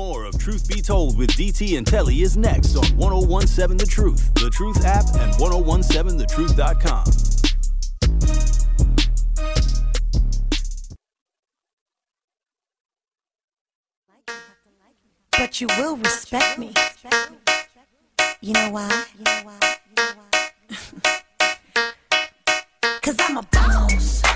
More of Truth Be Told with DT and Telly is next on 1017 The Truth, The Truth app, and 1017thetruth.com. But you will respect me. You know why? Cause I'm a boss.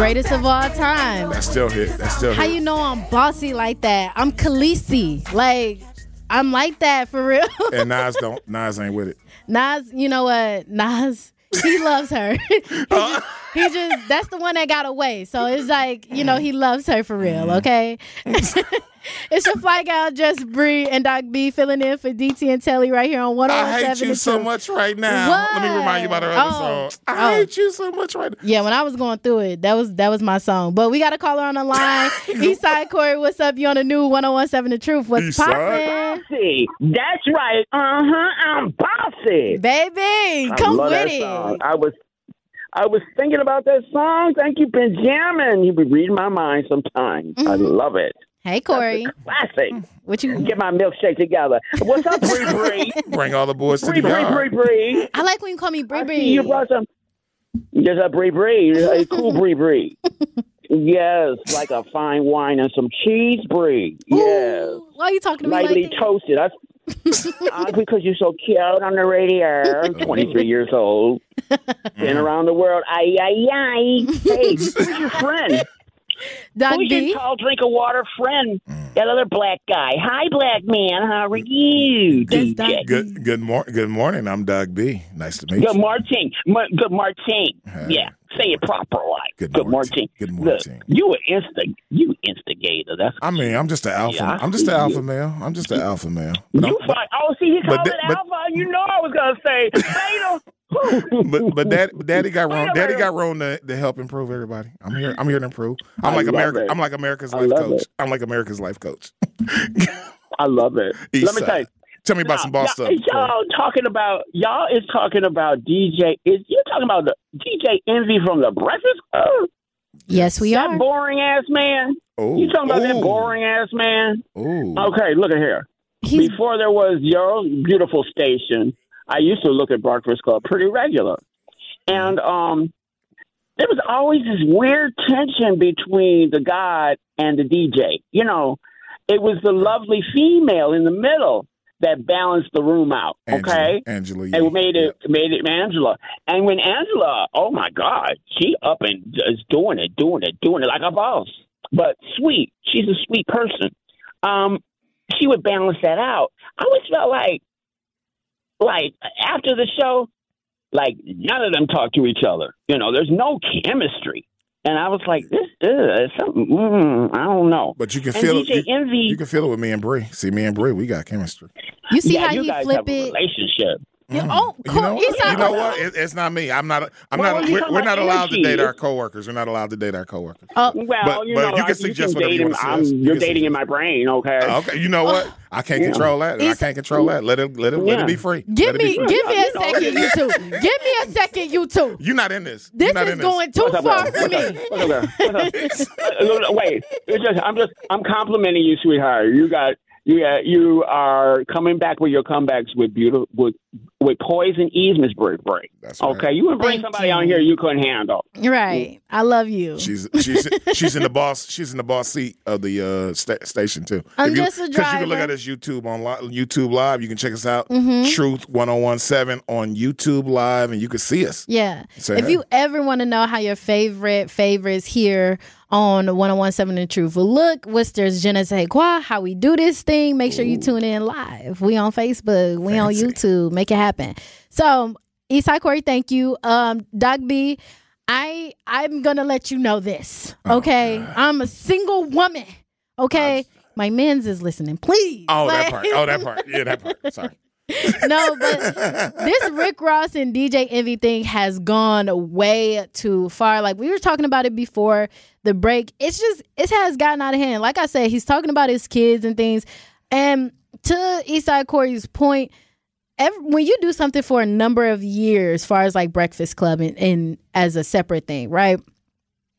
Greatest of all time. That's still hit. That's still How hit. you know I'm bossy like that? I'm Khaleesi. Like, I'm like that for real. and Nas don't. Nas ain't with it. Nas, you know what? Nas, he loves her. he, just, he just, that's the one that got away. So it's like, you know, he loves her for real, okay? It's your fly gal, Just Bree and Doc B filling in for DT and Telly right here on I hate you so much right now. What? Let me remind you about her other Oh. song. I Oh. hate you so much right now. Yeah, when I was going through it, that was that was my song. But we got a caller on the line. Eastside Corey, what's up? You on the new 1017 The Truth. What's Eastside? poppin'? Bossy. That's right. Uh huh. I'm bossy. Baby, I come love with that it. song. I was, I was thinking about that song. Thank you, Benjamin. You be reading my mind sometimes. I Mm-hmm. love it. Hey, Corey. Classic. What you Get my milkshake together. What's up, Bree Bree? Bring all the boys to Bree the Bree Bree. Bree. I like when you call me Bree I see Bree. you brought some. There's a Bree Bree. A cool Bree Bree. Yes, like a fine wine and some cheese Brie. Yes. Ooh, Why are you talking to me lightly like that? toasted. I, uh, because you're so cute on the radio. 23 years old. Been around the world. Ay, ay, ay. Hey, who's your friend? Doc who's B? your tall drink of water friend? That other black guy. Hi, black man. How are you, That's DJ? Doc Good good mor- Good morning. I'm Doc B. Nice to meet you Good you. Martin. Ma- Good Martin. Yeah, say it proper like. Good Good. Martin. Good Look, you an insta you instigator. That's I mean, I'm just an alpha. Yeah, I'm just an you. alpha male. I'm just an alpha male. But, you find, oh, see, he called it but- alpha. You know I was gonna say beta. but but dad, daddy got wrong. Daddy got wrong to, to help improve everybody. I'm here. I'm here to improve. I'm I like America. it. I'm like America's I life coach. it. I'm like America's life coach. I love it. East Let me side. tell you. Tell me about some boss y'all, stuff. Y'all talking about y'all is talking about DJ. Is you talking about the DJ Envy from the Breakfast Club? Yes, we are. that are. boring ass man. Oh, You talking about that boring ass man? Oh, Okay, look at here. He's Before there was your beautiful station, I used to look at Breakfast Club pretty regular, and um, there was always this weird tension between the god and the DJ. You know, it was the lovely female in the middle that balanced the room out. Okay, Angela. yeah. and made it made it Angela. And when Angela, oh my God, she up and is doing it, doing it, doing it like a boss. But sweet, she's a sweet person. Um, she would balance that out. I always felt like, like after the show, like none of them talk to each other. You know, there's no chemistry. And I was like, this is something. Mm, I don't know. But you can And feel it. DJ You, Envy, you can feel it with me and Bree. See, me and Bree, we got chemistry. you see yeah, how you he guys flip have a it? relationship. You- oh, You know, you know what? It, it's not me. I'm not. I'm Well, not. We're, we're not allowed to date our coworkers. We're not allowed to date our coworkers. Oh, Well, But- you but know, you can like, suggest can whatever you him. wanna I'm- suggest. You You're can dating in my brain, okay? Uh, Okay, you know what? I can't Yeah. control that. and I can't control that. Let it. Let it. Let it be free. give Let it be me, free. give me a second, you two. Give me a second, you two. You're not in this. This is going too far for me. What's up, girl? What's up? Uh, look, look, Wait, it's just I'm just I'm complimenting you, sweetheart. You got you got, you are coming back with your comebacks with beautiful with with poison and ease, Miss Bird Break. That's right. Okay, you would bring Thank somebody you. on here you couldn't handle. Right. I love you. She's she's she's in the boss she's in the boss seat of the uh, sta- station too. I'm If you, just a you can look at us YouTube on li- YouTube Live. You can check us out. Mhm. Truth 1017 on YouTube Live, and you can see us. Yeah. Say if hey. you ever want to know how your favorite favorites here on 1017 The Truth look, what's there's je ne sais quoi, how we do this thing, make sure you tune in live. We on Facebook, we on YouTube, make it happen. So, Eastside Corey, thank you. Um, Doc B, I I'm gonna let you know this. Oh, Okay. I'm a single woman. Okay. my men's is listening. Please. Oh, that part. Oh, that part. Yeah, that part. Sorry. no, but this Rick Ross and DJ Envy thing has gone way too far. Like we were talking about it before the break. It's just it has gotten out of hand. Like I said, he's talking about his kids and things. And to Eastside Corey's point, every, when you do something for a number of years, as far as like Breakfast Club and, and as a separate thing, right?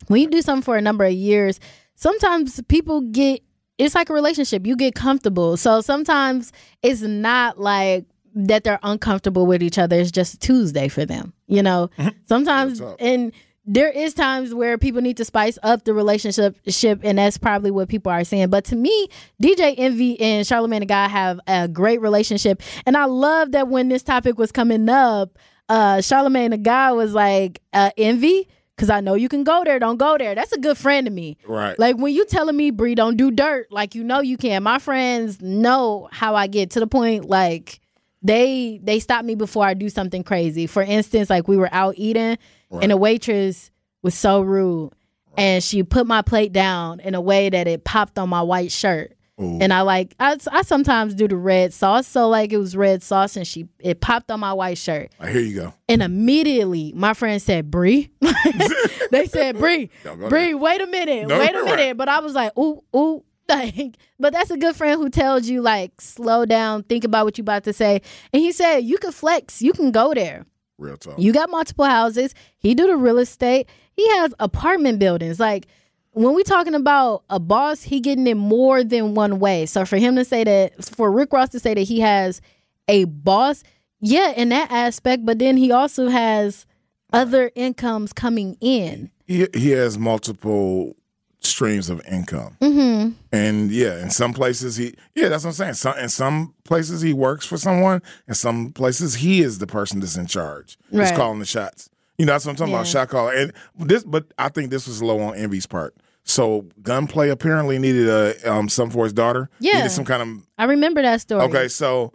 When you do something for a number of years, sometimes people get it's like a relationship. You get comfortable. So sometimes it's not like that they're uncomfortable with each other. It's just Tuesday for them. You know, sometimes and there is times where people need to spice up the relationship ship, and that's probably what people are saying. But to me, DJ Envy and Charlamagne the Guy have a great relationship. And I love that when this topic was coming up, uh Charlamagne the Guy was like, uh, Envy, because I know you can go there, don't go there. That's a good friend to me. Right. Like when you telling me, Bree, don't do dirt, like you know you can. My friends know how I get to the point like they they stop me before I do something crazy. For instance, like we were out eating and a waitress was so rude and she put my plate down in a way that it popped on my white shirt. And I like I, I sometimes do the red sauce, so like it was red sauce, and she it popped on my white shirt. Right, here you go. And immediately, my friend said, "Bree." they said, "Bree, Bree, wait a minute, No, wait a minute." right. But I was like, "Ooh, ooh." Like, but that's a good friend who tells you like, slow down, think about what you about to say. And he said, "You can flex, you can go there. Real talk. You got multiple houses. He do the real estate. He has apartment buildings. Like." When we talking about a boss, he getting it more than one way. So for him to say that, for Rick Ross to say that he has a boss, yeah, in that aspect, but then he also has other incomes coming in. he, he has multiple streams of income. Mm-hmm. And yeah, in some places he yeah, that's what I'm saying. Some in some places he works for someone, in some places he is the person that's in charge. He's Right. calling the shots. You know, that's what I'm talking about, Yeah. shot caller. And this but I think this was low on Envy's part. So gunplay apparently needed a um some for his daughter. Yeah. Needed some kind of I remember that story. Okay, so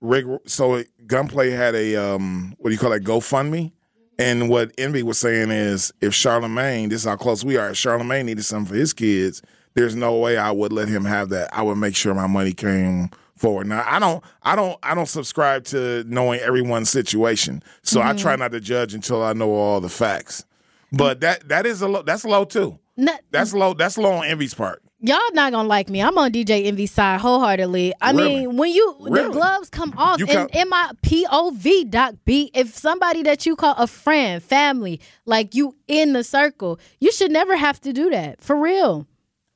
Rick, so Gunplay had a um, what do you call it, GoFundMe, and what Envy was saying is, if Charlamagne, this is how close we are. If Charlamagne needed something for his kids, there's no way I would let him have that. I would make sure my money came forward. Now, I don't, I don't, I don't subscribe to knowing everyone's situation, so I try mm-hmm. not to judge until I know all the facts. But that that is a low, that's low too. Not- That's low. That's low on Envy's part. y'all not gonna like me. I'm on DJ Envy's side wholeheartedly. I Really? mean, when you the gloves come off You and in my POV doc B, if somebody that you call a friend, family, like you in the circle, you should never have to do that. For real.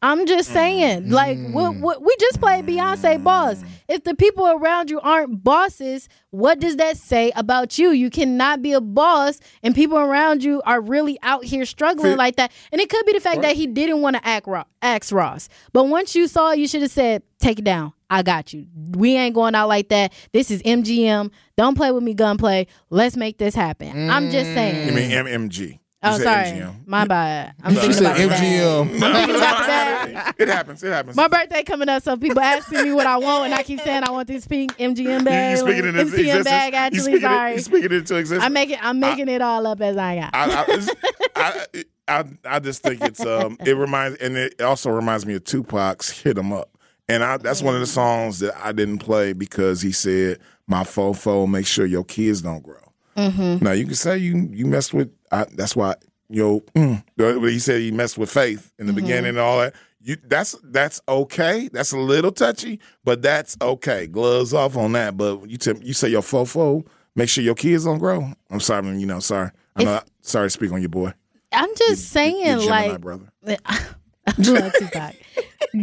I'm just mm. saying, like, what, mm. what we just played Beyonce boss. If the people around you aren't bosses, what does that say about you? You cannot be a boss, and people around you are really out here struggling like that. And it could be the fact that he didn't want to act Ro- ask Ross, but once you saw, it, you should have said, "Take it down. I got you. We ain't going out like that. This is MGM. Don't play with me, gunplay. Let's make this happen." I'm just mm. saying. You mean MMG? You oh, said sorry, MGM. my bad. I'm She thinking said about. MGM. I'm thinking about the bag. it happens. It happens. My birthday coming up, so people asking me what I want, and I keep saying I want this pink MGM You- bag, you speaking into MCM existence. bag. You Actually, it- sorry, you speaking into existence. I'm making I'm making it all up as I got. I, I, I, I, I just think it's um it reminds and it also reminds me of Tupac's "Hit 'Em Up," and I, that's one of the songs that I didn't play because he said, "My fofo, make sure your kids don't grow." Mm-hmm. Now you can say you you messed with. I, that's why yo. Mm, but he said he messed with faith in the Mm-hmm. beginning and all that. You that's that's okay. That's a little touchy, but that's okay. Gloves off on that. But you tell you say your fofo, make sure your kids don't grow. I'm sorry, you know, sorry. I'm If- not sorry to speak on your boy. I'm just saying, Your Gemini like, brother. I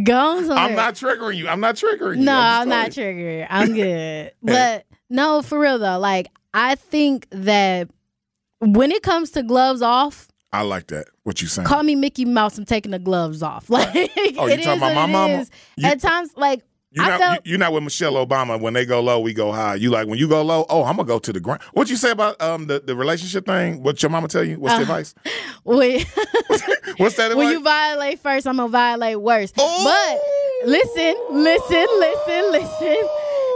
Goes on I'm not triggering you. I'm not triggering you. No, I'm, I'm not triggering. I'm good. but no, for real though, like I think that when it comes to gloves off. I like that. What you saying? call me Mickey Mouse. I'm taking the gloves off. Like Oh, you talking about my mama? You- At times, like You're I not, felt you, are not with Michelle Obama. When they go low, we go high. You like when you go low. Oh, I'm gonna go to the ground. What you say about um the, the relationship thing? What your mama tell you? What's the advice? Wait, What's that advice? when you violate first, I'm gonna violate worse. Oh! But listen, listen, listen, listen.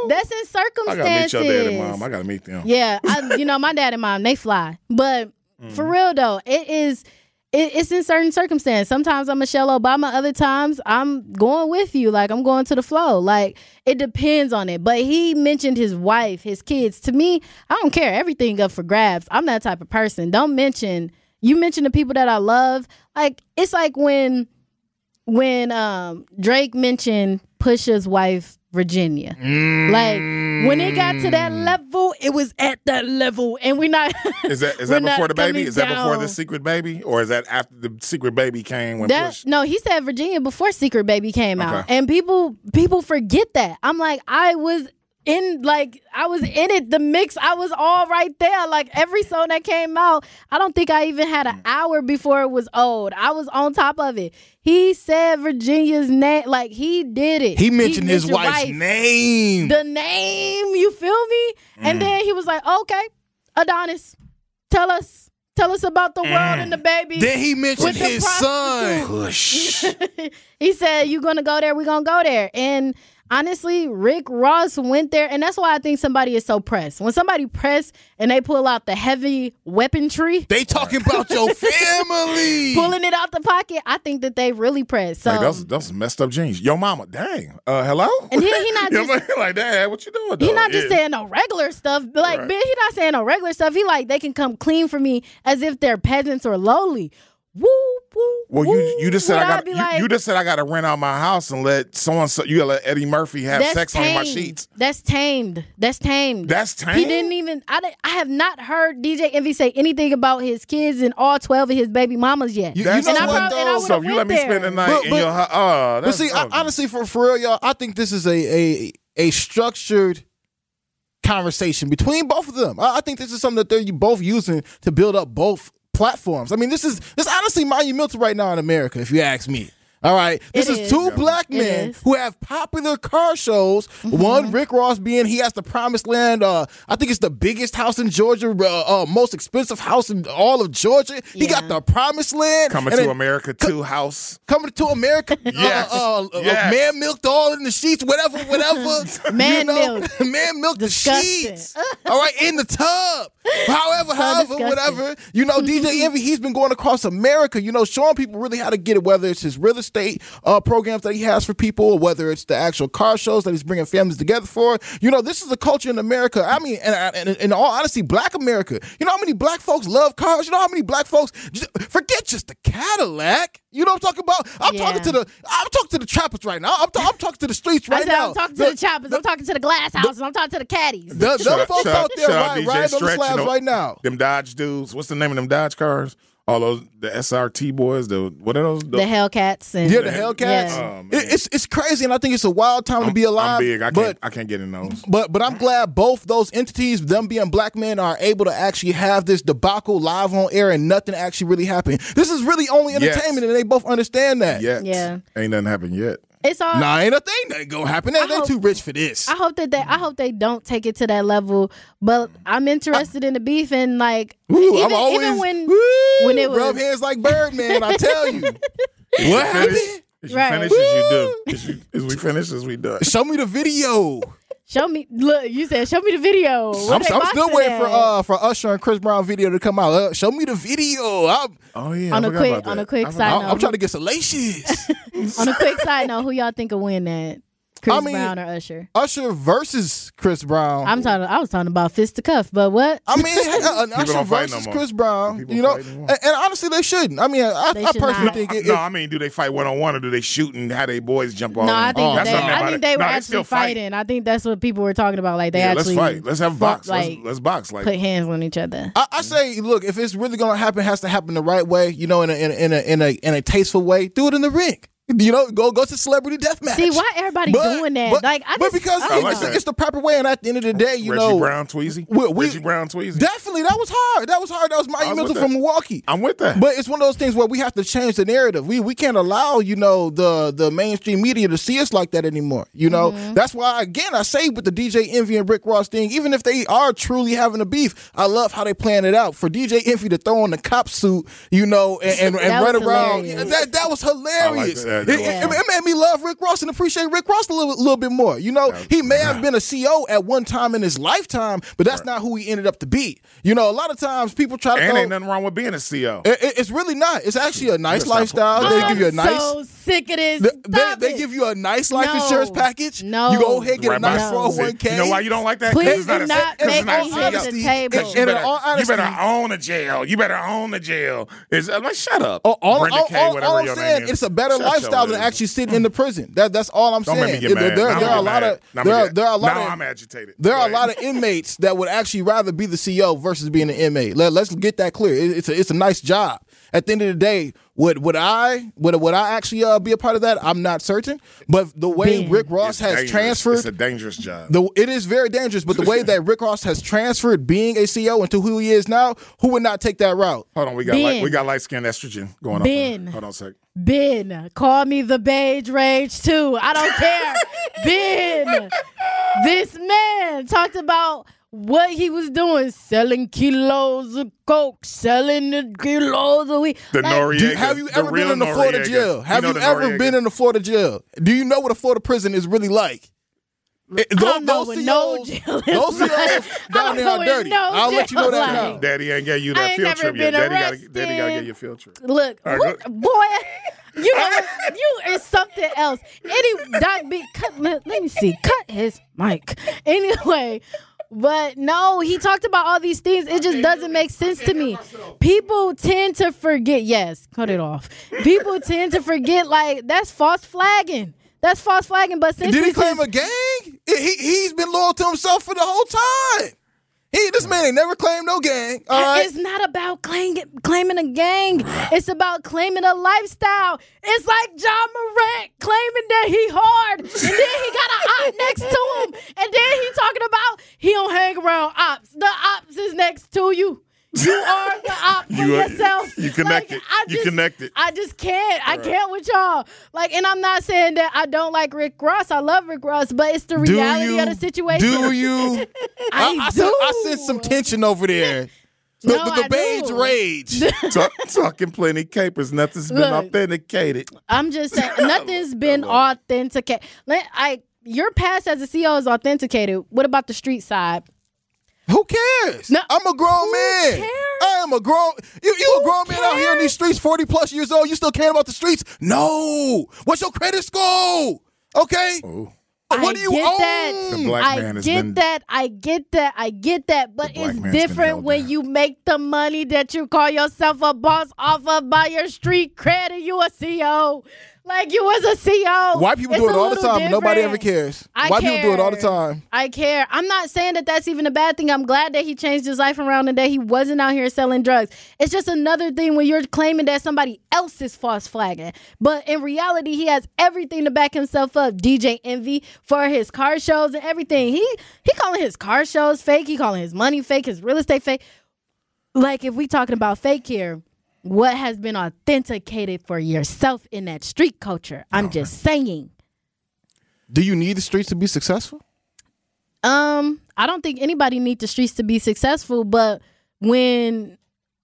That's in circumstances. I circumstances. gotta meet your dad and mom. I gotta meet them. Yeah, I, you know, my dad and mom, they fly. But for Mm-hmm. real though, it is it, it's in certain circumstance. Sometimes I'm Michelle Obama. Other times I'm going with you. Like I'm going to the flow. Like it depends on it. But he mentioned his wife, his kids. To me, I don't care. Everything up for grabs. I'm that type of person. Don't mention. You mention the people that I love. Like it's like when when um Drake mentioned Pusha's wife Virginia. Like when it got to that mm. level, it was at that level, and we're not. Is that is that before the baby? Is that before the secret baby, or is that after the secret baby came when That no, he said Virginia before Secret Baby came out, and people people forget that. I'm like, I was in like I was in it, the mix. I was all right there. Like every song that came out, I don't think I even had Mm. an hour before it was old. I was on top of it. He said Virginia's name, like he did it. He mentioned his mentioned wife's wife. name. the name. You feel me? Mm. And then he was like, okay, Adonis, tell us, tell us about the world and the baby. Mm. then he mentioned his son. He said, "You gonna go there? we're gonna go there." And honestly, Rick Ross went there, and that's why I think somebody is so pressed. When somebody press and they pull out the heavy weaponry, They talking about your family. pulling it out the pocket, I think that they really pressed. So. Like that's that's messed up jeans. Yo, mama, dang. Uh, hello. And he- he not just- like, dad, what you doing? He not just saying no regular stuff, like, Right. man, he not saying no regular stuff. He like they can come clean for me as if they're peasants or lowly. Woo, woo. Well, woo. you you just said I got you, like, you just said I got to rent out my house and let someone so you gotta let Eddie Murphy have That's sex on my sheets. That's tamed. That's tamed. That's tamed. He didn't even. I, di- I have not heard DJ Envy say anything about his kids and all twelve of his baby mamas yet. You- That's you know and I what, and I So if you let went me spend the night But- in your house, oh, uh, But that's see, I, honestly, for for real, y'all, I think this is a a a structured conversation between both of them. I, I think this is something that they're both using to build up both platforms. I mean, this is this honestly monumental right now in America, if you ask me. All right, this It is, is. two black men who have popular car shows. Mm-hmm. One, Rick Ross being he has the Promised Land. Uh, I think it's the biggest house in Georgia, uh, uh, most expensive house in all of Georgia. He got the Promised Land. coming to then- America two house. coming to America. Yes. Uh, uh, uh, Yes. man milked all in the sheets, whatever, whatever. Man you know? milked. man milked the sheets. all right, in the tub. However, So however, disgusting. whatever. You know, DJ Envy, he's been going across America, you know, showing people really how to get it, whether it's his real estate uh, programs that he has for people, or whether it's the actual car shows that he's bringing families together for. You know, this is a culture in America. I mean, and, and, in all honesty, black America. You know how many black folks love cars? You know how many black folks j- forget just the Cadillac? You know what I'm talking about? I'm Yeah. talking to the I'm talking to the trappers right now. I'm, ta- I'm talking to the streets I right said now. I'm talking to the, choppers. I'm talking to the glass houses. I'm talking to the caddies. The, Shout them out- folks shout out out- there shout out right, DJ riding on the slabs right now. Them Dodge dudes. What's the name of them Dodge cars? All those the SRT boys. The what are those? the Hellcats and Yeah, the Hellcats. Yeah. Oh. It- it's it's crazy, and I think it's a wild time to be alive. I'm big. I but can't. I can't get in those. But but I'm glad both those entities, them being black men, are able to actually have this debacle live on air and nothing actually really happened. This is really only Yes. entertainment, and they both understand that. Yet. Yeah. Ain't nothing happened yet. It's all. Nah, ain't a thing that gonna happen. They, I they hope- too rich for this. I hope that they. I hope they don't take it to that level. But I'm interested in the beef and like Ooh, even, I'm always even when woo, when it rub hands like Birdman. I tell you, what Finish. happened? As you Right. finish as you do. As, you, as we finish as we done. Show me the video. Show me. Look, you said show me the video. I'm, I'm still boxing waiting for uh for Usher and Chris Brown video to come out. Uh, show me the video. I'm, Oh yeah. On I a quick- about on a quick I side forgot. I'm, I'm trying to get salacious. On a quick side note, who y'all think will win that? Chris I mean- Brown or Usher? Usher versus Chris Brown. I'm talking. I was talking about fist to cuff, but what? I mean, uh, an Usher don't fight no versus. Chris Brown. People You know, and, and honestly, they shouldn't. I mean, I, They I personally not. think it, no, it- I mean, do they fight one on one or do they shoot and have their boys jump all No. I think Oh, that that's they, something I about think it. they were No, they actually fight. fighting. I think that's what people were talking about. Like they Yeah, let's actually fight. Let's have fought, box. Like let's, let's box. Like put hands on each other. I, I say, look, if it's really gonna happen, it has to happen the right way. You know, in a in a in a in a, in a tasteful way. Do it in the ring. You know, go go to celebrity death match. See why everybody But- doing that? but- like I but just because I it's, like know. it's the proper way, and at the end of the day, you Reggie know, Brown, Tweezy. we- we- Reggie Brown, Tweezy. definitely that was hard. That was hard. That was monumental with from that. Milwaukee. I'm with that. But it's one of those things where we have to change the narrative. We we can't allow you know the the mainstream media to see us like that anymore. You know Mm-hmm. that's why again I say with the DJ Envy and Rick Ross thing, even if they are truly having a beef, I love how they plan it out. For DJ Envy to throw on the cop suit, you know, and and, and run was around, hilarious. that that was I like hilarious. That. that. It, it- it made me love Rick Ross and appreciate Rick Ross a little, little bit more. You know, he may have been a CEO at one time in his lifetime, but that's not who he ended up to be. You know, a lot of times people try to and throw, ain't nothing wrong with being a CEO. it- it- it's really not. It's actually a nice Let's not- lifestyle. They give you a I'm nice. so sick it is. this. They, they give you a nice life No. insurance package. No. You go ahead and get a nice 401k. You know why you don't like that? 'Cause Please it's not do a- not it's make not me a the table. And- You and better, all you better own a jail. You better own the jail. It's, uh, like, shut up. Oh, all, Brenda all, Kay, all- whatever all I'm your saying, name is. it's a better Shut your lifestyle than actually sitting in the prison. That that's all I'm Don't saying. make me get There- mad. There, Now there are a lot mad. of there are, there are a lot now of I'm agitated. There are a lot of inmates that would actually rather be the CEO versus being an inmate. Let, let's get that clear. It- it's a it's a nice job. At the end of the day, would would I would would I actually uh, be a part of that? I'm not certain. But the way Ben. Rick Ross It's has dangerous. transferred It's a dangerous job. the, it is very dangerous, but the way that Rick Ross has transferred being a CEO into who he is now, who would not take that route? Hold on, we got light, we got light skin estrogen going Ben. on. Hold on a sec. Ben, call me the beige rage too. I don't care. ben, this man talked about what he was doing, selling kilos of coke, selling the kilos of weed. The Like, Noriega. Do- have you ever been in the Florida jail? Have know you, ever Noriega. been in the Florida jail? Do you know what a Florida prison is really like? It- I don't know what no jail is those COs like. I down there know are dirty. no I'll let you know that like. now. Daddy ain't gave you that ain't field never trip yet. been Daddy got arrested. Daddy got to get your field trip. Look, All right, who- boy, you know, you is something else. Any Doc B, cut, let, let me see, cut his mic. Anyway, but no, he talked about all these things. It just doesn't make sense to me. People tend to forget. Yes, cut it off. People tend to forget. Like that's false flagging. That's false flagging. But since Did he claim a gang? He, he's been loyal to himself for the whole time. He, this man ain't never claimed no gang. All right. It's not about claim, claiming a gang. It's about claiming a lifestyle. It's like Ja Morant claiming that he hard, and then he got an op next to him, and then he talking about he don't hang around ops. The ops is next to you. You are the op for You are- yourself. you connected. Like, I You just, connected. I just can't. I can't with y'all. Like, and I'm not saying that I don't like Rick Ross. I love Rick Ross, but it's the reality you? of the situation. Do you? I, I, do. Sense, I sense some tension over there. The, No, the, the beige rage. Talk, talking plenty capers. Nothing's been authenticated. I'm just saying nothing's been authenticated. I your past as a CEO is authenticated. What about the street side? Who cares? No. I'm a grown Who man. cares? I am a grown. You, you a Who grown man out here in these streets, forty plus years old. You still care about the streets? No. What's your credit score? Okay. Oh, What I do you get own? that. The black I man has get been- that. I get that. I get that. But it's different when down. you make the money that you call yourself a boss off of by your street credit. You a CEO. Like you was a CEO. White people It's do it all the time. and Nobody ever cares. I White people do it all the time. I care. I'm not saying that that's even a bad thing. I'm glad that he changed his life around and that he wasn't out here selling drugs. It's just another thing when you're claiming that somebody else is false flagging. But in reality, he has everything to back himself up. DJ Envy for his car shows and everything. He he calling his car shows fake. He calling his money fake. His real estate fake. Like if we talking about fake here, what has been authenticated for yourself in that street culture? I'm just saying. Do you need the streets to be successful? Um, I don't think anybody needs the streets to be successful, but when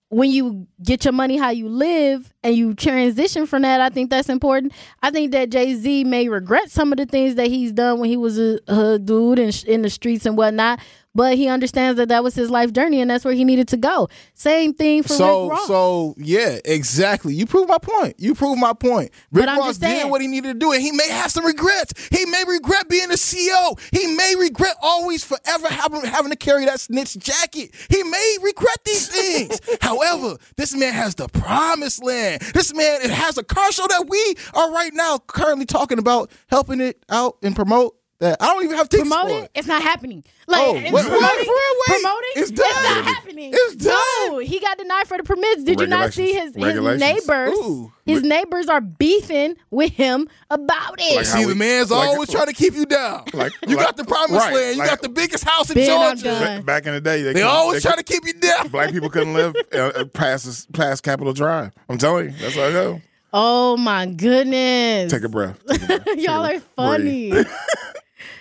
when you get your money how you live and you transition from that, I think that's important. I think that Jay Z may regret some of the things that he's done when he was a, a dude in, in the streets and whatnot, but he understands that that was his life journey and that's where he needed to go. Same thing for So, Rick Ross. so yeah, exactly. You prove my point. You prove my point. Rick Ross did what he needed to do, and he may have some regrets. He may regret being a CEO. He may regret always, forever having having to carry that snitch jacket. He may regret these things. However, this man has the promised land. This man it has a car show that we are right now currently talking about helping it out and promote. That I don't even have tickets promote for. it. It's not happening. Like Oh, it's wait, wait, promoting, for real, wait. promoting. It's done. not happening. It's done. No, he got denied for the permits. Did you not see his, his neighbors? Ooh. His neighbors are beefing with him about it. Like See, how the man's like- always trying to keep you down. Like- you like- got the promised right, land. You like- got the biggest house in Georgia. done. Back in the day, they, They always they try to keep you down. Black people couldn't live uh, uh, past past Capitol Drive. I'm telling you, that's how I go. oh my goodness. Take a breath. Take a breath. Y'all are funny.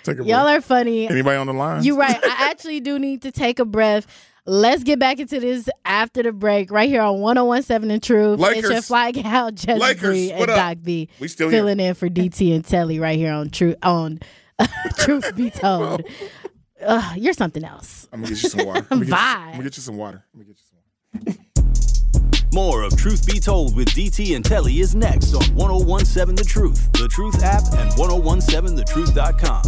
Take a breath. Y'all are funny. Anybody on the line? You're right. I actually do need to take a breath. Let's get back into this after the break, right here on 1017 The Truth. It's your Lakers. fly gal, Jess Lakers, Bree and up? Doc B. We still here. filling in for DT and Telly right here on Truth on Truth Be Told. Uh, you're something else. I'm gonna get you some water. I'm gonna get you, I'm gonna get you some water. I'm gonna get you some water. More of Truth Be Told with DT and Telly is next on 1017 The Truth, The Truth app, and 1017thetruth.com.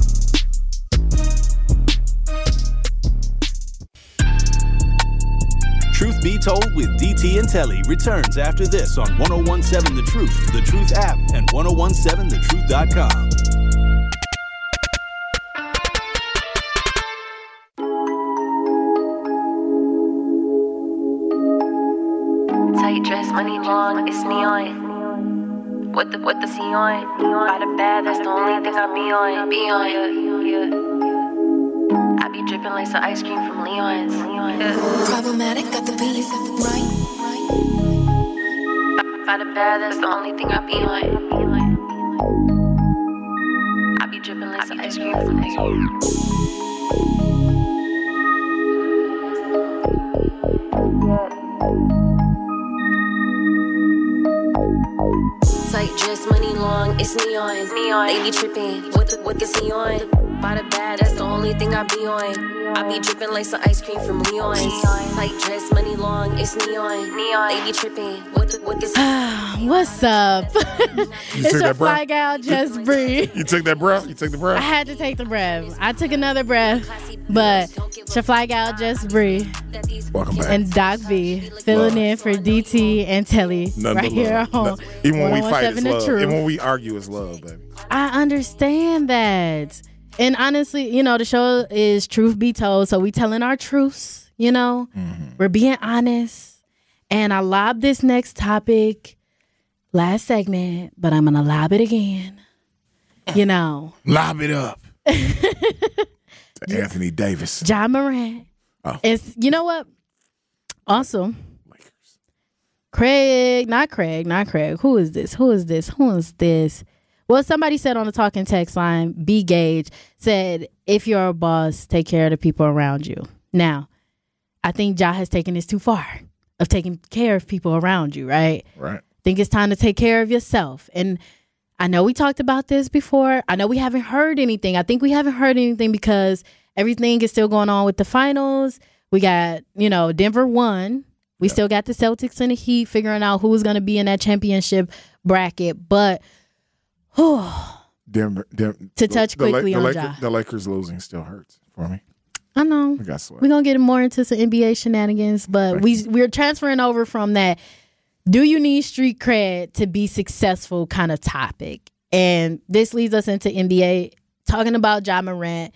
Truth Be Told with DT and Telly returns after this on 1017 The Truth, The Truth app, and 1017thetruth.com. money long, it's neon. What the what the C on? By the bad, that's the only thing I be on. Be on, yeah, yeah. I be dripping like some ice cream from Leon's. Yeah. Problematic, got the beef, right? By the bad, that's the only thing I be on. I be dripping like some ice cream from Leon's. Dress, money long, it's neon. neon. They be tripping, what the what the C on? By the bad, that's the only thing I be on. I be dripping like some ice cream from Leon's. Tight dress, money long, it's neon. neon. They be tripping, what the what the What's up? it's took your that fly gal, Just breathe. You took that breath. You took the breath. I had to take the breath. I took another breath, but it's your fly gal, Just breathe. Welcome back. and Doc B filling Love. in for DT and Telly Nothing right here love. on No- even when we fight, 1017 it's love. Oh even when we argue, it's love, baby. I understand that. And honestly, you know, the show is truth be told. So we telling our truths, you know, Mm-hmm. we're being honest. And I lobbed this next topic last segment, but I'm going to lob it again. You know, Lob it up. to Anthony Davis. Ja Morant. Oh. It's, you know what? Also, Craig, not Craig, not Craig. Who is this? Who is this? Who is this? Well, somebody said on the talking text line, B Gage said, if you're a boss, take care of the people around you. Now, I think Ja has taken this too far of taking care of people around you, right? Right. think it's time to take care of yourself. And I know we talked about this before. I know we haven't heard anything. I think we haven't heard anything because everything is still going on with the finals. We got, you know, Denver won. We still got the Celtics and the Heat figuring out who's going to be in that championship bracket. But To touch the, quickly the, on Lakers, Ja. the Lakers losing still hurts for me. I know I got sweat. we're gonna get more into some NBA shenanigans, but we we're transferring over from that. Do you need street cred to be successful? Kind of topic, and this leads us into NBA talking about Ja Morant.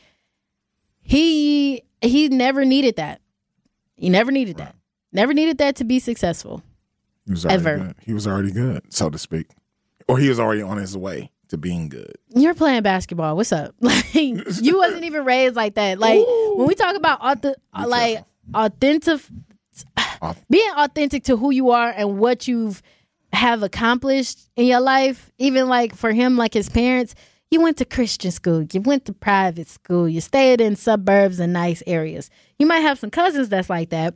He he never needed that. He never needed that. Never needed that to be successful. He was already Ever. good. He was already good, so to speak, or he was already on his way to being good. You're playing basketball. What's up? Like you wasn't even raised like that. Like when we talk about auth- uh, like authentic, Auth- being authentic to who you are and what you've have accomplished in your life. Even like for him, like his parents, you went to Christian school, you went to private school, you stayed in suburbs and nice areas. You might have some cousins that's like that,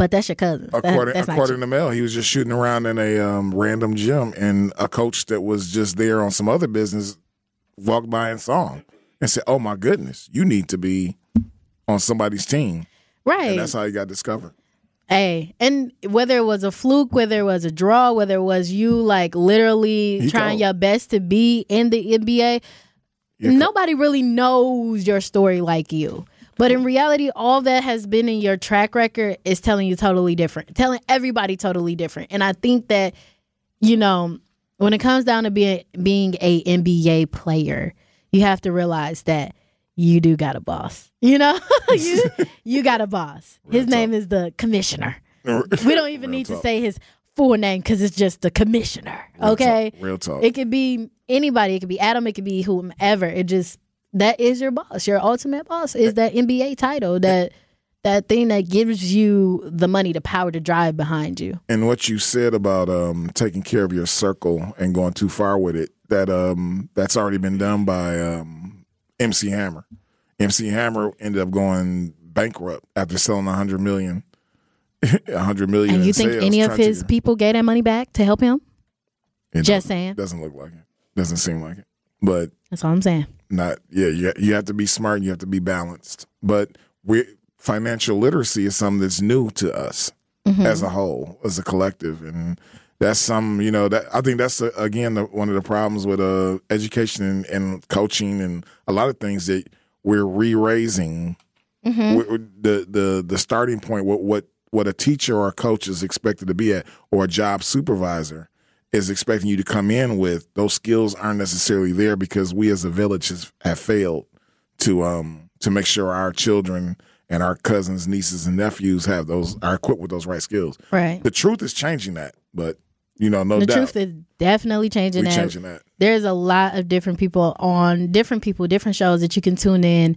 but that's your cousin. According, that's not according to Mel, he was just shooting around in a um, random gym, and a coach that was just there on some other business walked by and saw him and said, "Oh my goodness, you need to be on somebody's team." right? And that's how he got discovered. Hey, and whether it was a fluke, whether it was a draw, whether it was you like literally He trying told. your best to be in the NBA, nobody really knows your story like you. But in reality, all that has been in your track record is telling you totally different, telling everybody totally different. And I think that, you know, when it comes down to being being a NBA player, you have to realize that you do got a boss. You know, you you got a boss. His name is the commissioner. We don't even Real need to say his full name because it's just the commissioner. Okay, talk. Real talk. It could be anybody. It could be Adam. It could be whomever. It just that is your boss. Your ultimate boss is that NBA title. That that thing that gives you the money, the power to drive behind you. and what you said about um, taking care of your circle and going too far with it that um, that's already been done by um, MC Hammer. MC Hammer ended up going bankrupt after selling a hundred million. A hundred million. And you think sales, any of trying to his people gave that money back to help him? Just saying. Doesn't look like it. Doesn't seem like it. But That's all I'm saying. not yeah you, you have to be smart and you have to be balanced but we financial literacy is something that's new to us Mm-hmm. as a whole as a collective and that's some you know that i think that's uh again the, one of the problems with uh education and, and coaching and a lot of things that we're re-raising Mm-hmm. we- the the the starting point what what what a teacher or a coach is expected to be at or a job supervisor is expecting you to come in with those skills aren't necessarily there because we as a village has, have failed to um to make sure our children and our cousins nieces and nephews have those are equipped with those right skills Right. the truth is changing that but you know no the doubt truth is definitely changing that. changing that There's a lot of different people on different people, different shows that you can tune in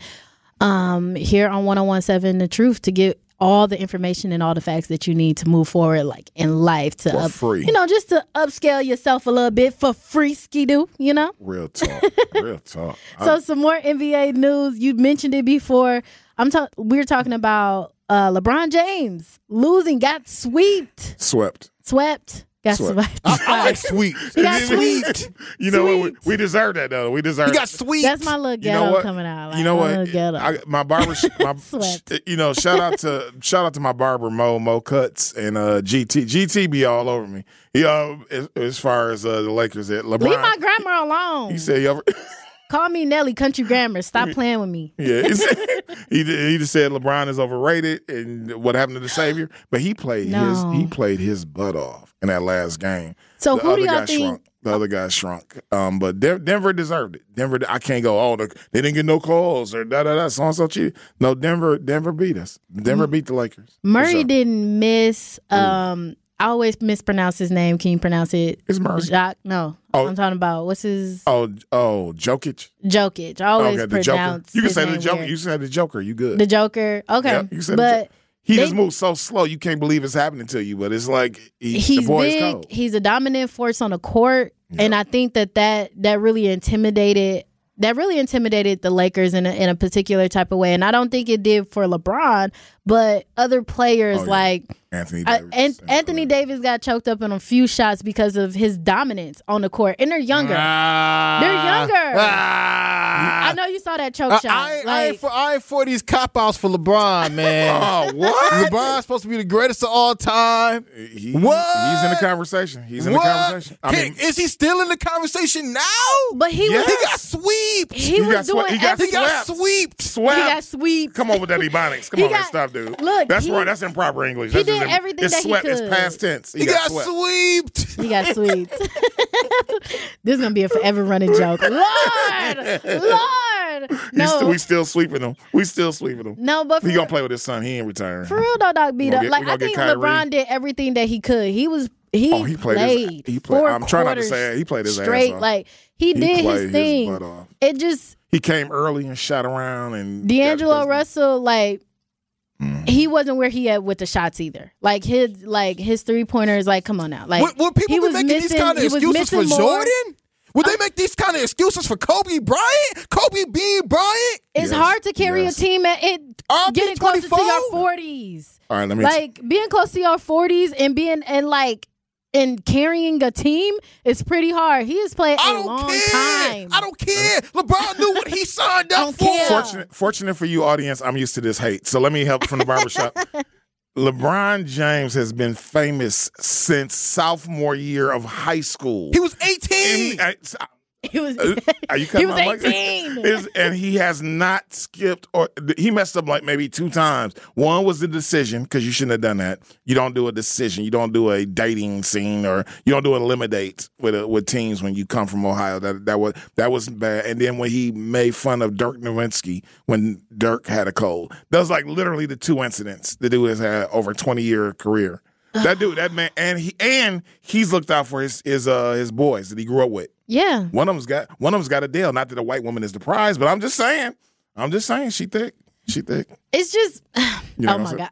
um, here on 1017 The Truth to get all the information and all the facts that you need to move forward, like in life, to up, free. you know, just to upscale yourself a little bit for free skidoo, you know. real talk real talk I- So some more NBA news. You mentioned it before. I'm talking. We're talking about uh, LeBron James losing, got swept, swept swept, got Swept. swept. I like sweet. He got sweet. you know what we, we deserve that though we deserve He got sweet. That's my little you know ghetto coming out. Like, you know my what? little Ghetto. I, my barber, my, Sweat. you know, shout out to shout out to my barber Mo Mo Cuts and uh, GT. GT be all over me. He uh, as, as far as uh, the Lakers at LeBron. Leave my grammar alone. he said, he over, Call me Nelly Country Grammar. Stop playing with me. yeah, he, he just said LeBron is overrated and what happened to the savior. But he played No. his he played his butt off in that last game. So the who do y'all guy think? shrunk. The other guy shrunk. Um, but Den- Denver deserved it. Denver, I can't go. Oh, the, they didn't get no calls or da da da. So and so cheated. No, Denver, Denver beat us. Denver beat the Lakers. Murray didn't miss. Um, I always mispronounce his name. Can you pronounce it? It's Murray. Jacques? No, Oh. I'm talking about what's his Oh, oh, Jokic. Jokic. I always okay, the Joker. pronounce. You can say the Joker. weird. You said the Joker. You good? the Joker. Okay, Yeah, you said the but he they- just moves so slow. You can't believe it's happening to you. But it's like he, the he's big. He's a dominant force on the court, and I think that that that really intimidated. That really intimidated the Lakers in a, in a particular type of way, and I don't think it did for LeBron, but other players Oh, yeah. like Anthony I, Davis. and Anthony Davis got choked up in a few shots because of his dominance on the court, and they're younger. Ah. They're younger. Ah. I know you saw that choke I, shot. I, ain't- I, ain't for, I ain't for these cop outs for LeBron, man. Oh, what? LeBron's supposed to be the greatest of all time. He- What? He's in the conversation. He's in what? the conversation. I mean, is he still in the conversation now? but he Yeah. was He got sweeped. he, He was got swe- doing he got everything. He got Swept. sweeped. swept. He got sweep. Come on with that ebonics. Come He on, man. got- Stop, dude. look, that's he- right. That's improper English. he That's did everything it's that he swept. It's could. past tense. He, He got swept. sweeped. He got swept. this is gonna be a forever running joke. Lord, Lord, He's no, still, we still sweeping him. We still sweeping him. no, but for, He gonna play with his son. He ain't retiring. for real though, dog beat up. get- Like I think Kyrie. LeBron did everything that he could. He was he, Oh, he played his- played. he played- four I'm trying not to say it. He played his ass straight. off. Like he, did played his thing. butt off. It just He came early and shot around and D'Angelo Russell, like Mm. he wasn't where he at with the shots either. Like his like his three pointers, like come on now, like Would, would people he was making these kind of excuses for more. Jordan? Would they make these kind of excuses for Kobe Bryant? Kobe being Bryant? It's Yes, hard to carry yes. a team at it RP getting closer to your forties. All right, let me. Like being close to your forties and being and like and carrying a team is pretty hard. He has played I a don't long care. time. I don't care. LeBron knew what he signed up for. care. fortunate, fortunate for you, audience. I'm used to this hate, so let me help from the barbershop. LeBron James has been famous since sophomore year of high school. He was 18. And, uh, He was Uh, Are you he was eighteen. Is- and he has not skipped or he messed up like maybe two times. One was the decision because you shouldn't have done that. You don't do a decision. You don't do a dating scene or you don't do a eliminate with a, with teams when you come from Ohio. That that was that was bad. And then when he made fun of Dirk Nowitzki when Dirk had a cold, that was like literally the two incidents the dude has had over twenty year career. That dude, that man, and he and he's looked out for his his uh his boys that he grew up with. yeah. One of them's got one of them's got a deal. Not that a white woman is the prize, but I'm just saying. I'm just saying she thick. She thick. It's just You know oh my god.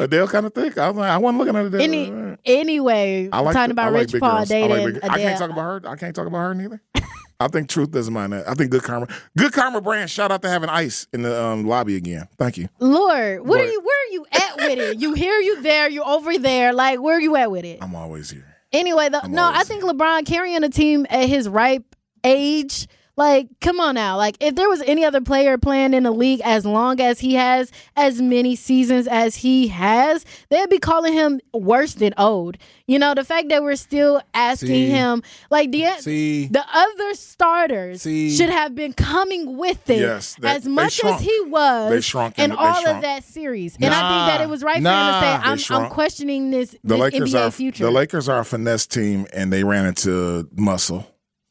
Adele kind of thick. I was like, I wasn't looking at Adele. Any anyway, I like talking the- about I like Rich Paul girls. I, like I can't talk about her. I can't talk about her neither. I think truth doesn't mind that. I think good karma. Good karma brand. Shout out to having ice in the um, lobby again. Thank you. Lord, what are you? Where are you at with it? You here? You there? You over there? Like where are you at with it? I'm always here. Anyway, the, I'm no, I think LeBron carrying a team at his ripe age. Like, come on now. Like, if there was any other player playing in the league as long as he has, as many seasons as he has, they'd be calling him worse than old. You know, the fact that we're still asking See. him, like, the, See. the other starters See. should have been coming with it Yes, they- as much as he was They shrunk in and- they all shrunk. of that series. And I think that it was right for him to say, I'm, I'm questioning this, The this Lakers NBA are future. the Lakers are a finesse team, and they ran into muscle.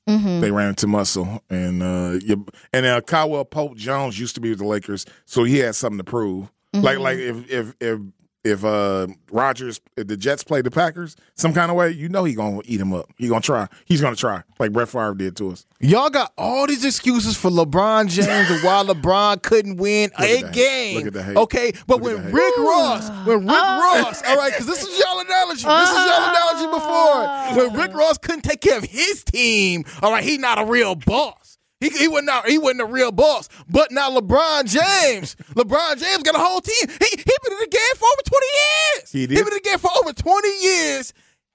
Mm-hmm. They ran into muscle, and uh, you, and uh, Caldwell Pope Jones used to be with the Lakers, so he had something to prove. Mm-hmm. Like like if if if if uh Rogers if the Jets play the Packers some kind of way, you know he gonna eat him up. He gonna try. He's gonna try, like Brett Favre did to us. Y'all got all these excuses for LeBron James and why LeBron couldn't win Look at a the hate. game. Look at the hate. Okay, but Look at when the hate. Rick Ross, when Rick Oh. Ross, all right, because this is y'all analogy. This is y'all analogy before. When Rick Ross couldn't take care of his team, all right, he not a real boss. He, he wasn't not, he wasn't a real boss. But now LeBron James, LeBron James got a whole team. He he been in the game for over twenty years. He did. He been in the game for over twenty years.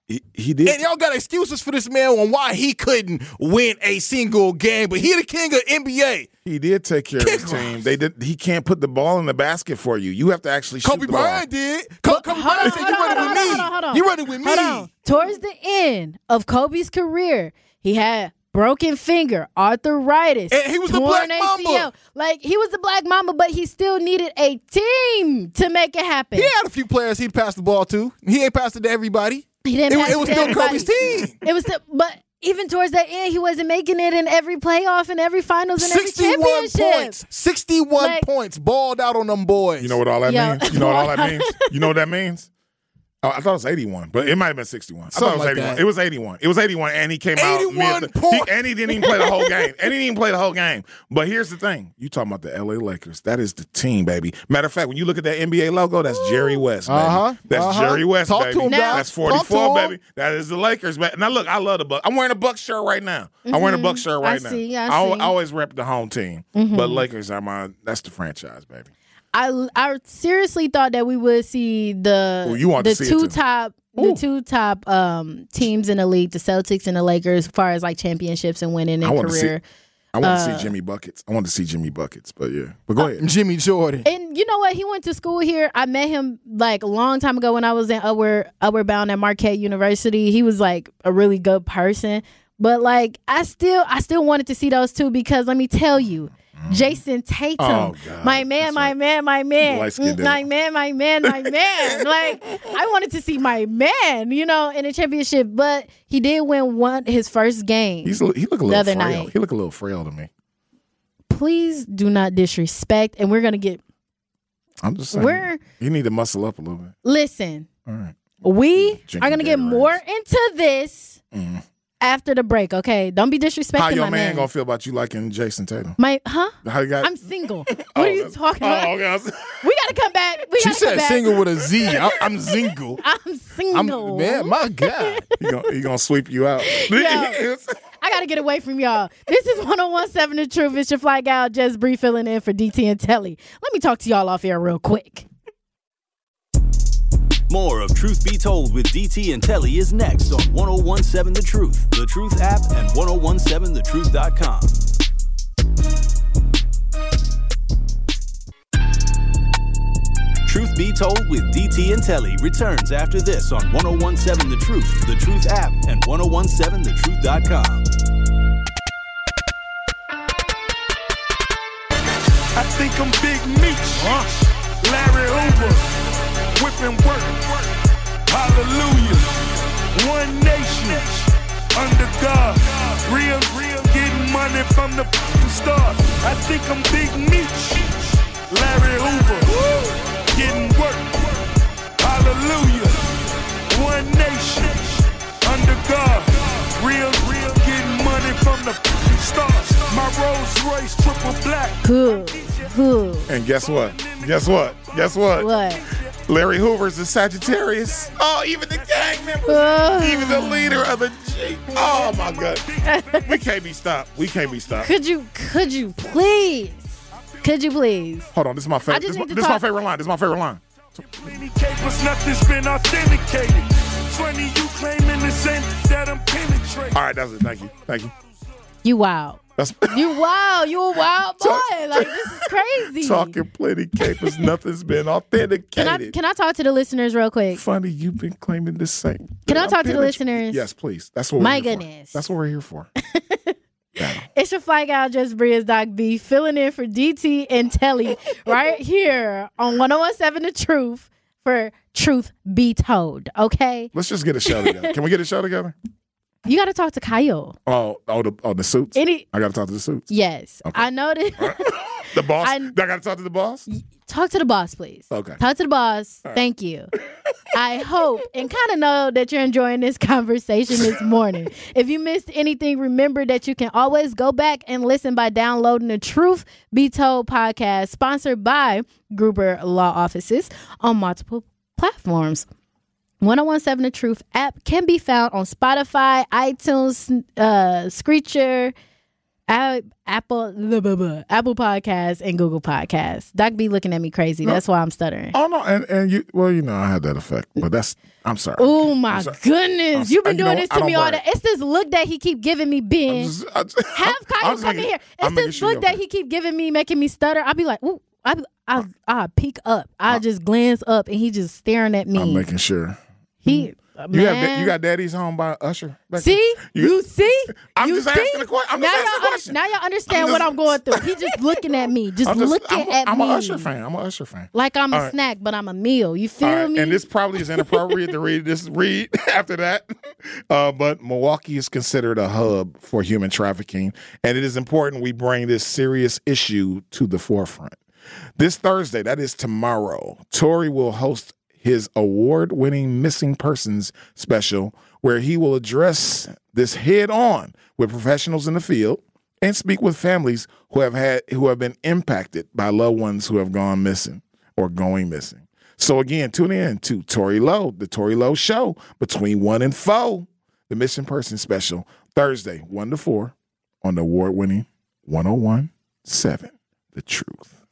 He, he did. And y'all got excuses for this man on why he couldn't win a single game, but he the king of NBA. He did take care of Kick his team. They did. He can't put the ball in the basket for you. You have to actually shoot Kobe the ball. Bryant did. Kobe, Kobe Hold Bryant on, said, "You on, running with me. hold on, hold on. You running with me." Towards the end of Kobe's career, he had broken finger, arthritis, And he was the torn Black Mamba. ACL. Like he was the Black mama, but he still needed a team to make it happen. He had a few players he'd pass the ball to. He ain't passed it to everybody. He didn't It, pass it was to still everybody. Kobe's team. It was, still, but even towards that end, he wasn't making it in every playoff and every finals and every 61 championship. points. 61 Like- points. Balled out on them boys. You know what all that Yo. means? You know what all that means? You know what that means? Oh, I thought it was 81, but it might have been 61. I thought it was like 81. that. It was 81. It was 81, and he came out 81 points. and he didn't even play the whole game. And he didn't even play the whole game. But here's the thing: you talking about the LA Lakers? That is the team, baby. Matter of fact, when you look at that NBA logo, that's Jerry West, baby. Uh-huh, That's uh-huh. Jerry West, Talk to baby. him, Now- that's Talk to 44, him. baby. That is the Lakers, baby. Now look, I love the Bucks. I'm wearing a Buck shirt right now. I'm wearing a Buck shirt Mm-hmm. I right now. see, I al- see. Mm-hmm. always rep the home team, but Lakers are my. That's the franchise, baby. I I seriously thought that we would see the Ooh, you want the see two too. top the two top um teams in the league, the Celtics and the Lakers, as far as like championships and winning I in want to see. career. I want Uh, to see Jimmy buckets. I want to see Jimmy buckets, but yeah. But go ahead. Jimmy Jordan. And you know what? He went to school here. I met him like a long time ago when I was in Upward Upward Bound at Marquette University. He was like a really good person. But like I still I still wanted to see those two because let me tell you, Jayson Tatum, Oh, my man, my right. man, my man, Light-skinned Mm, my man, my man, my man. like I wanted to see my man, you know, in a championship. But he did win one his first game. He's he look a The little other frail. night. He look a little frail to me. Please do not disrespect, and we're gonna get I'm just saying. We're- you need to muscle up a little bit. listen. All right. We Drinking are to get more into this after the break, okay? Don't be disrespecting How your my man man. gonna feel about you liking Jayson Tatum? my huh? How you got? I'm single. What are you that's- talking oh, about? okay. We got to come back. We She got to come said single with a Z. I'm, I'm single. I'm I'm single. man, my God. he gonna he gonna sweep you out. I got to get away from y'all. This is 1017 The Truth. It's your fly gal, Jess Bree, filling in for DT and Telly. Let me talk to y'all off air real quick. More of Truth Be Told with DT and Telly is next on 1017 The Truth, The Truth app, and 1017thetruth.com. Truth Be Told with DT and Telly returns after this on 1017 The Truth, The Truth app, and 1017thetruth.com. I think I'm Big Meech. Larry Hoover. Whipping work. Hallelujah. One nation. Under God. Real, real. Getting money from the fucking start. I think I'm Big Meech. Larry Hoover. Getting work. Hallelujah. One nation. Under God. Real, real. Getting money from the fucking start. My Rolls Royce triple black. Who? Who? And guess what? Guess what? Guess what? What? Larry Hoover's a Sagittarius. Oh, even the gang members, Ugh. even the leader of the G. Oh my God, we can't be stopped. We can't be stopped. Could you could you please? Could you please? Hold on, this is my favorite. This, is my- this is my favorite line. This is my favorite line. Plenty capers, nothing's been authenticated. Funny you claiming the same that I'm penetrating. All right, that's it. Thank you. Thank you. You wild. That's You wild. You a wild boy. Talk- like this is crazy. talking plenty capers. Nothing's been authenticated. Can I can I talk to the listeners real quick? Funny, you've been claiming the same. Can I talk to the listeners? Yes, please. That's what. My we're here for. goodness. That's what we're here for. It's your fly guy, Just Bria's Doc B, filling in for DT and Telly right here on 1017 The Truth for Truth Be Told. Okay? Let's just get a show together. Can we get a show together? You got to talk to Kyle. Oh, oh, the oh the suits. Any, I got to talk to the suits. yes. I know that. The boss. I- I, got to talk to the boss. talk to the boss, please. Okay. Talk to the boss. Thank you. I hope and kind of know that you're enjoying this conversation this morning. if you missed anything, remember that you can always go back and listen by downloading the Truth Be Told podcast, sponsored by Gruber Law Offices on multiple platforms. 1017 The Truth app can be found on Spotify, iTunes, uh, Stitcher, Apple, blah, blah, blah, Apple Podcasts, and Google Podcasts. Doc be looking at me crazy. That's why I'm stuttering. Oh no, and and you. Well, you know, I had that effect, but that's. I'm sorry. Oh my sorry. goodness! You've been you doing this to me all day. It's this look that he keep giving me, Ben. Just- just- Have Kyle come in here. I'm It's this sure look that he keep giving me, making me stutter. I'll be like, ooh, I, I, I peek up. I just glance up, and he just staring at me. I'm making sure. He, You man. got you got Daddy's home by Usher. See, there? you, see, I'm you just see? asking a que- I'm now just asking y'all a question. now y'all understand I'm what I'm going through. He just looking at me, just, I'm just, looking I'm, at I'm me. an Usher fan. I'm an Usher fan. Like I'm a All right. snack, but I'm a meal. You feel right, me? and this probably is inappropriate to read this read after that. Uh, but Milwaukee is considered a hub for human trafficking, and it is important we bring this serious issue to the forefront. This Thursday, that is tomorrow, Tory will host his award-winning missing persons special where he will address this head on with professionals in the field and speak with families who have had who have been impacted by loved ones who have gone missing or going missing. So again, tune in to Tory Lowe, the Tory Lowe Show between one and four, the missing person special Thursday one to four on the award-winning 101.7 The Truth.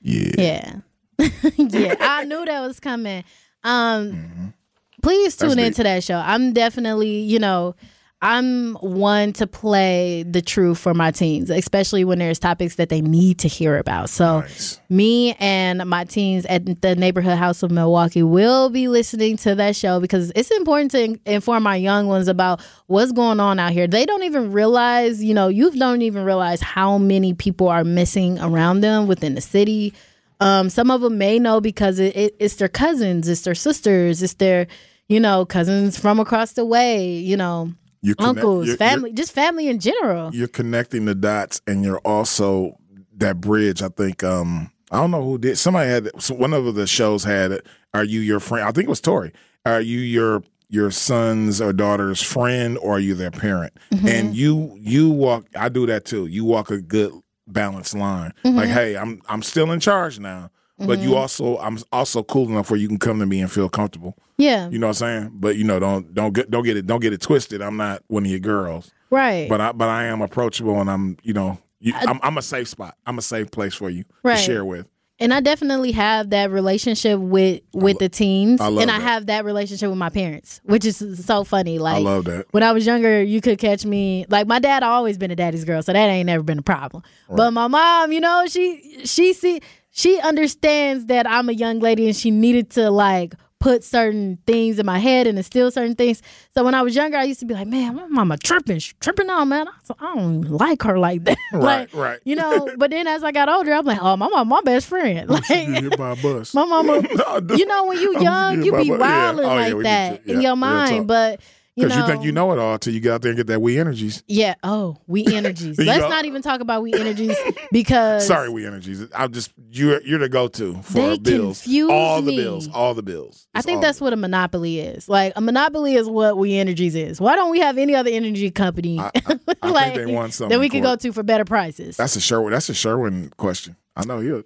Yeah. Yeah. yeah. I knew that was coming. Um please Mm-hmm. That's tune deep. into that show. I'm definitely, you know, I'm one to play the truth for my teens, especially when there's topics that they need to hear about. So Nice. me and my teens at the neighborhood house of Milwaukee will be listening to that show because it's important to inform our young ones about what's going on out here. They don't even realize, you know, youth don't even realize how many people are missing around them within the city. Um, some of them may know because it, it, it's their cousins, it's their sisters, it's their, you know, cousins from across the way, you know, You connect- uncles, you're- family, just family in general. You're, you're connecting the dots, and you're also that bridge. I think um, I don't know who did. Somebody had one of the shows had. it, Are you your friend? I think it was Tory. Are you your your son's or daughter's friend, or are you their parent? Mm-hmm. And you you walk. I do that too. You walk a good balanced line. Mm-hmm. Like, hey, I'm I'm still in charge now, but you also I'm also cool enough where you can come to me and feel comfortable. Yeah, You know what I'm saying? But you know, don't don't get don't get it don't get it twisted. I'm not one of your girls, right. but I but I am approachable and I'm you know you, I'm I'm a safe spot. I'm a safe place for you Right. to share with. And I definitely have that relationship with with the teens, I and I have that relationship with my parents, which is so funny. Like I love that. when I was younger, you could catch me like my dad always been a daddy's girl, so that ain't never been a problem. But my mom, you know, she she see she understands that I'm a young lady and she needed to like put certain things in my head and instill certain things. So when I was younger, I used to be like, man, my mama tripping, she tripping on, man. I, I don't like her like that. Right, like, right. You know, but then as I got older, I'm like, oh, my mama, my best friend. Like, hit by a bus. my mama, No, you know, when you young, you be bus. Yeah. wilding Oh, like we that do. in your mind. talk. You Because know, you think you know it all till you get out there and get that We Energies. yeah. Oh, we energies. Let's not even talk about We Energies because Sorry, We Energies. I'm just you're you're the go to for bills. all me. the bills. All the bills. I think that's what a monopoly is. Like a monopoly is what We Energies is. Why don't we have any other energy company I- I- I like think they won something that we could go to for better prices? That's a Sherwin. That's a Sherwin question. I know he'll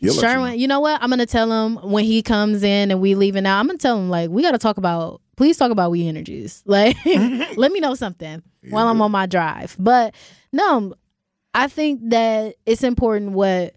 He'll let you know. Sherwin, you know what? I'm gonna tell him when he comes in and we leaving out. I'm gonna tell him like we got to talk about. Please talk about We Energies. Like, let me know something while I'm on my drive. But no, I think that it's important what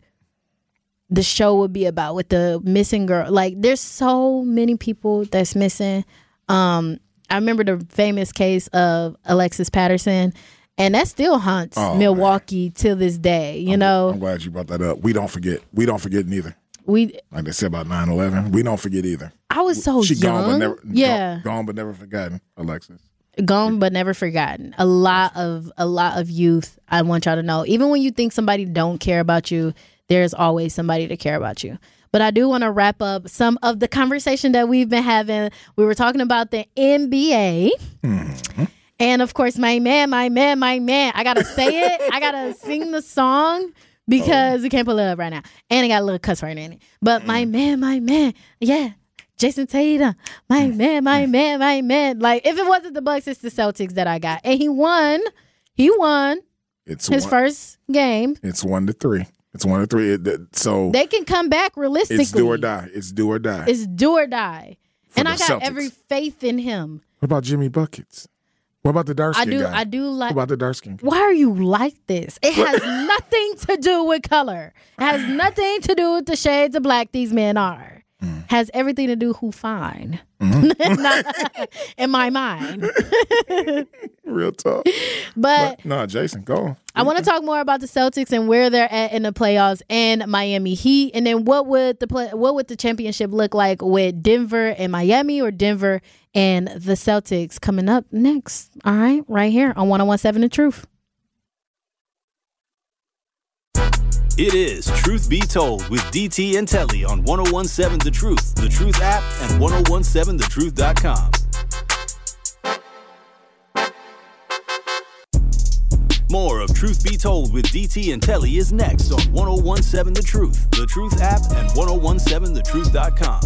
the show would be about with the missing girl. Like, there's so many people that's missing. Um, I remember the famous case of Alexis Patterson, and that still haunts Oh, Milwaukee till this day. You know, I'm glad you brought that up. We don't forget. We don't forget neither. we Like they said about 9-11, we don't forget either. I was so she young. gone but never yeah, gone, gone but never forgotten. Alexis. gone but never forgotten. A lot of a lot of youth. I want y'all to know. Even when you think somebody don't care about you, there's always somebody to care about you. But I do want to wrap up some of the conversation that we've been having. We were talking about the NBA. Hmm. And of course, my man, my man, my man. I gotta say it. I gotta sing the song because oh. we can't pull it up right now. And it got a little cuss word in it. But my mm. man, my man, yeah. Jayson Tatum, my mm. man, my mm. man, my man. Like if it wasn't the Bucks, it's the Celtics that I got. And he won. He won It's his one, first game. It's one to three. It's one to three. It- so They can come back realistically. it's do or die. It's do or die. It's do or die. For and I got Celtics. every faith in him. what about Jimmy Buckets? What about the dark skin? I do guy? I do like what about the dark skin? guy? why are you like this? It has nothing to do with color. It has nothing to do with the shades of black these men are. Mm. Has everything to do who fine. Mm-hmm. Not- in my mind. Real talk. But But no, Jason, go on. I want to talk more about the Celtics and where they're at in the playoffs and Miami Heat, and then what would the play, what would the championship look like with Denver and Miami or Denver and the Celtics coming up next? All right, right here on 1017 The Truth. It is Truth Be Told with DT and Telly on 1017 The Truth, The Truth app, and 1017thetruth.com. More of Truth Be Told with DT and Telly is next on 1017 The Truth, The Truth app, and 1017thetruth.com.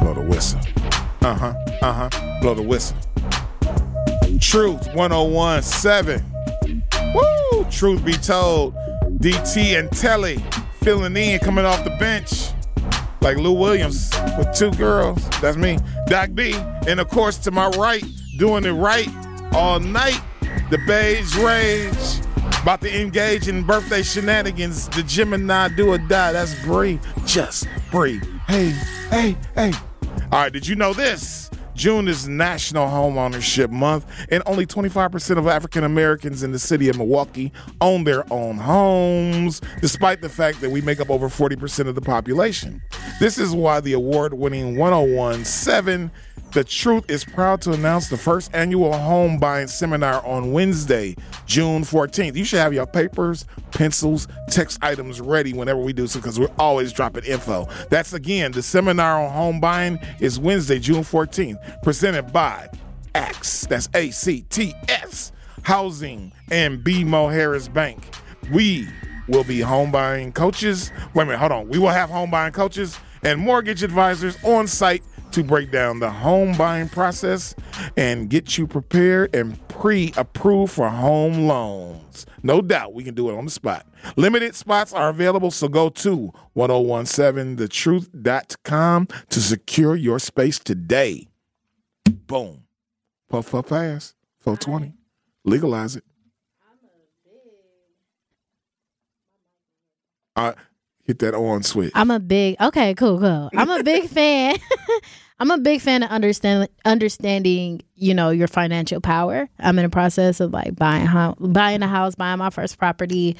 Blow the whistle. Uh huh. Uh huh. Blow the whistle. Truth 1017. Woo! Truth be told. DT and Telly filling in, coming off the bench. Like Lou Williams with two girls. That's me. Doc B. And of course, to my right, doing it right all night. The Beige Rage. About to engage in birthday shenanigans. The Gemini do or die. That's Bree. Just Bree. Hey, hey, hey. All right, did you know this? June is National Homeownership Month, and only 25% of African Americans in the city of Milwaukee own their own homes, despite the fact that we make up over 40% of the population. This is why the award winning 1017 The Truth is proud to announce the first annual home buying seminar on Wednesday, June 14th. You should have your papers, pencils, text items ready whenever we do so because we're always dropping info. That's again, the seminar on home buying is Wednesday, June 14th, presented by ACTS. That's A C T S Housing and BMO Harris Bank. We will be home buying coaches. Wait a minute, hold on. We will have home buying coaches and mortgage advisors on site to break down the home buying process and get you prepared and pre approved for home loans. No doubt we can do it on the spot. Limited spots are available, so go to 1017thetruth.com to secure your space today. Boom. Puff, puff, pass. 420. Legalize it. Uh, hit that on switch. I'm a big okay, cool, cool. I'm a big fan. I'm a big fan of understand understanding, you know, your financial power. I'm in the process of like buying house, buying a house, buying my first property,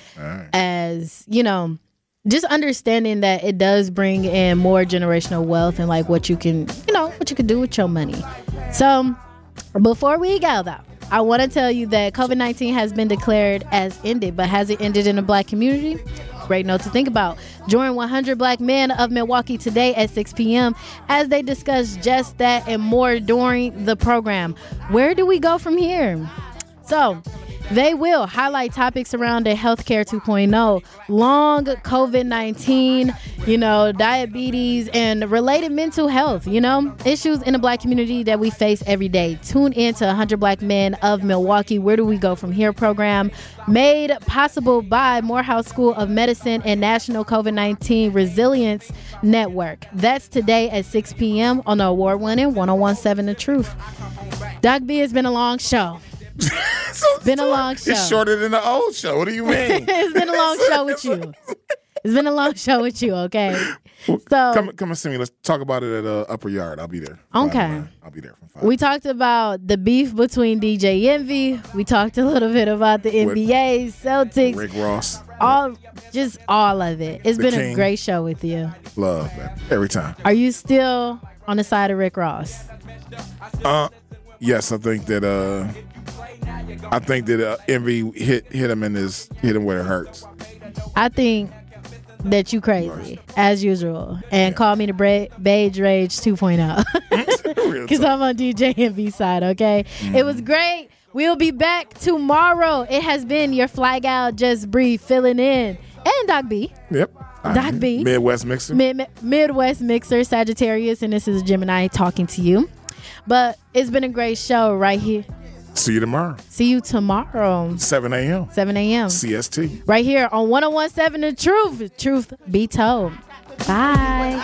as you know, just understanding that it does bring in more generational wealth and like what you can, you know, what you can do with your money. So, before we go though, I want to tell you that COVID 19 has been declared as ended, but has it ended in the black community? Great note to think about. Join 100 Black Men of Milwaukee today at 6 p.m. as they discuss just that and more during the program. Where do we go from here? So, They will highlight topics around the healthcare 2.0, long COVID 19, you know, diabetes, and related mental health, you know, issues in the black community that we face every day. Tune in to 100 Black Men of Milwaukee. Where do we go from here program? Made possible by Morehouse School of Medicine and National COVID 19 Resilience Network. That's today at 6 p.m. on the award winning 1017 The Truth. Doc B, it's been a long show. It's been a long show. It's shorter than the old show. What do you mean? it's been a long show with you. It's been a long show with you, okay? So come, come and see me. Let's talk about it at uh, Upper Yard. I'll be there. Okay. I'll be there from five. we talked about the beef between DJ Envy. We talked a little bit about the With NBA, Celtics, Rick Ross. all just all of it. It's The been a great show with you. Love, man. Every time. Are you still on the side of Rick Ross? Uh, yes, I think that. Uh, I think that uh, Envy hit hit him in his hit him where it hurts. I think that you crazy as usual, and call me the Bra- Beige Rage 2.0 Real because. I'm on DJ Envy side. Okay, it was great. We'll be back tomorrow. It has been your fly gal just breathe filling in and Doc B. Yep. Doc B. Midwest mixer. Mid- Midwest Mixer Sagittarius, and this is Gemini talking to you. But it's been a great show right here. See you tomorrow, See you tomorrow, 7 a.m. 7 a.m. CST. Right here on 1017 The Truth. Truth be told. Bye.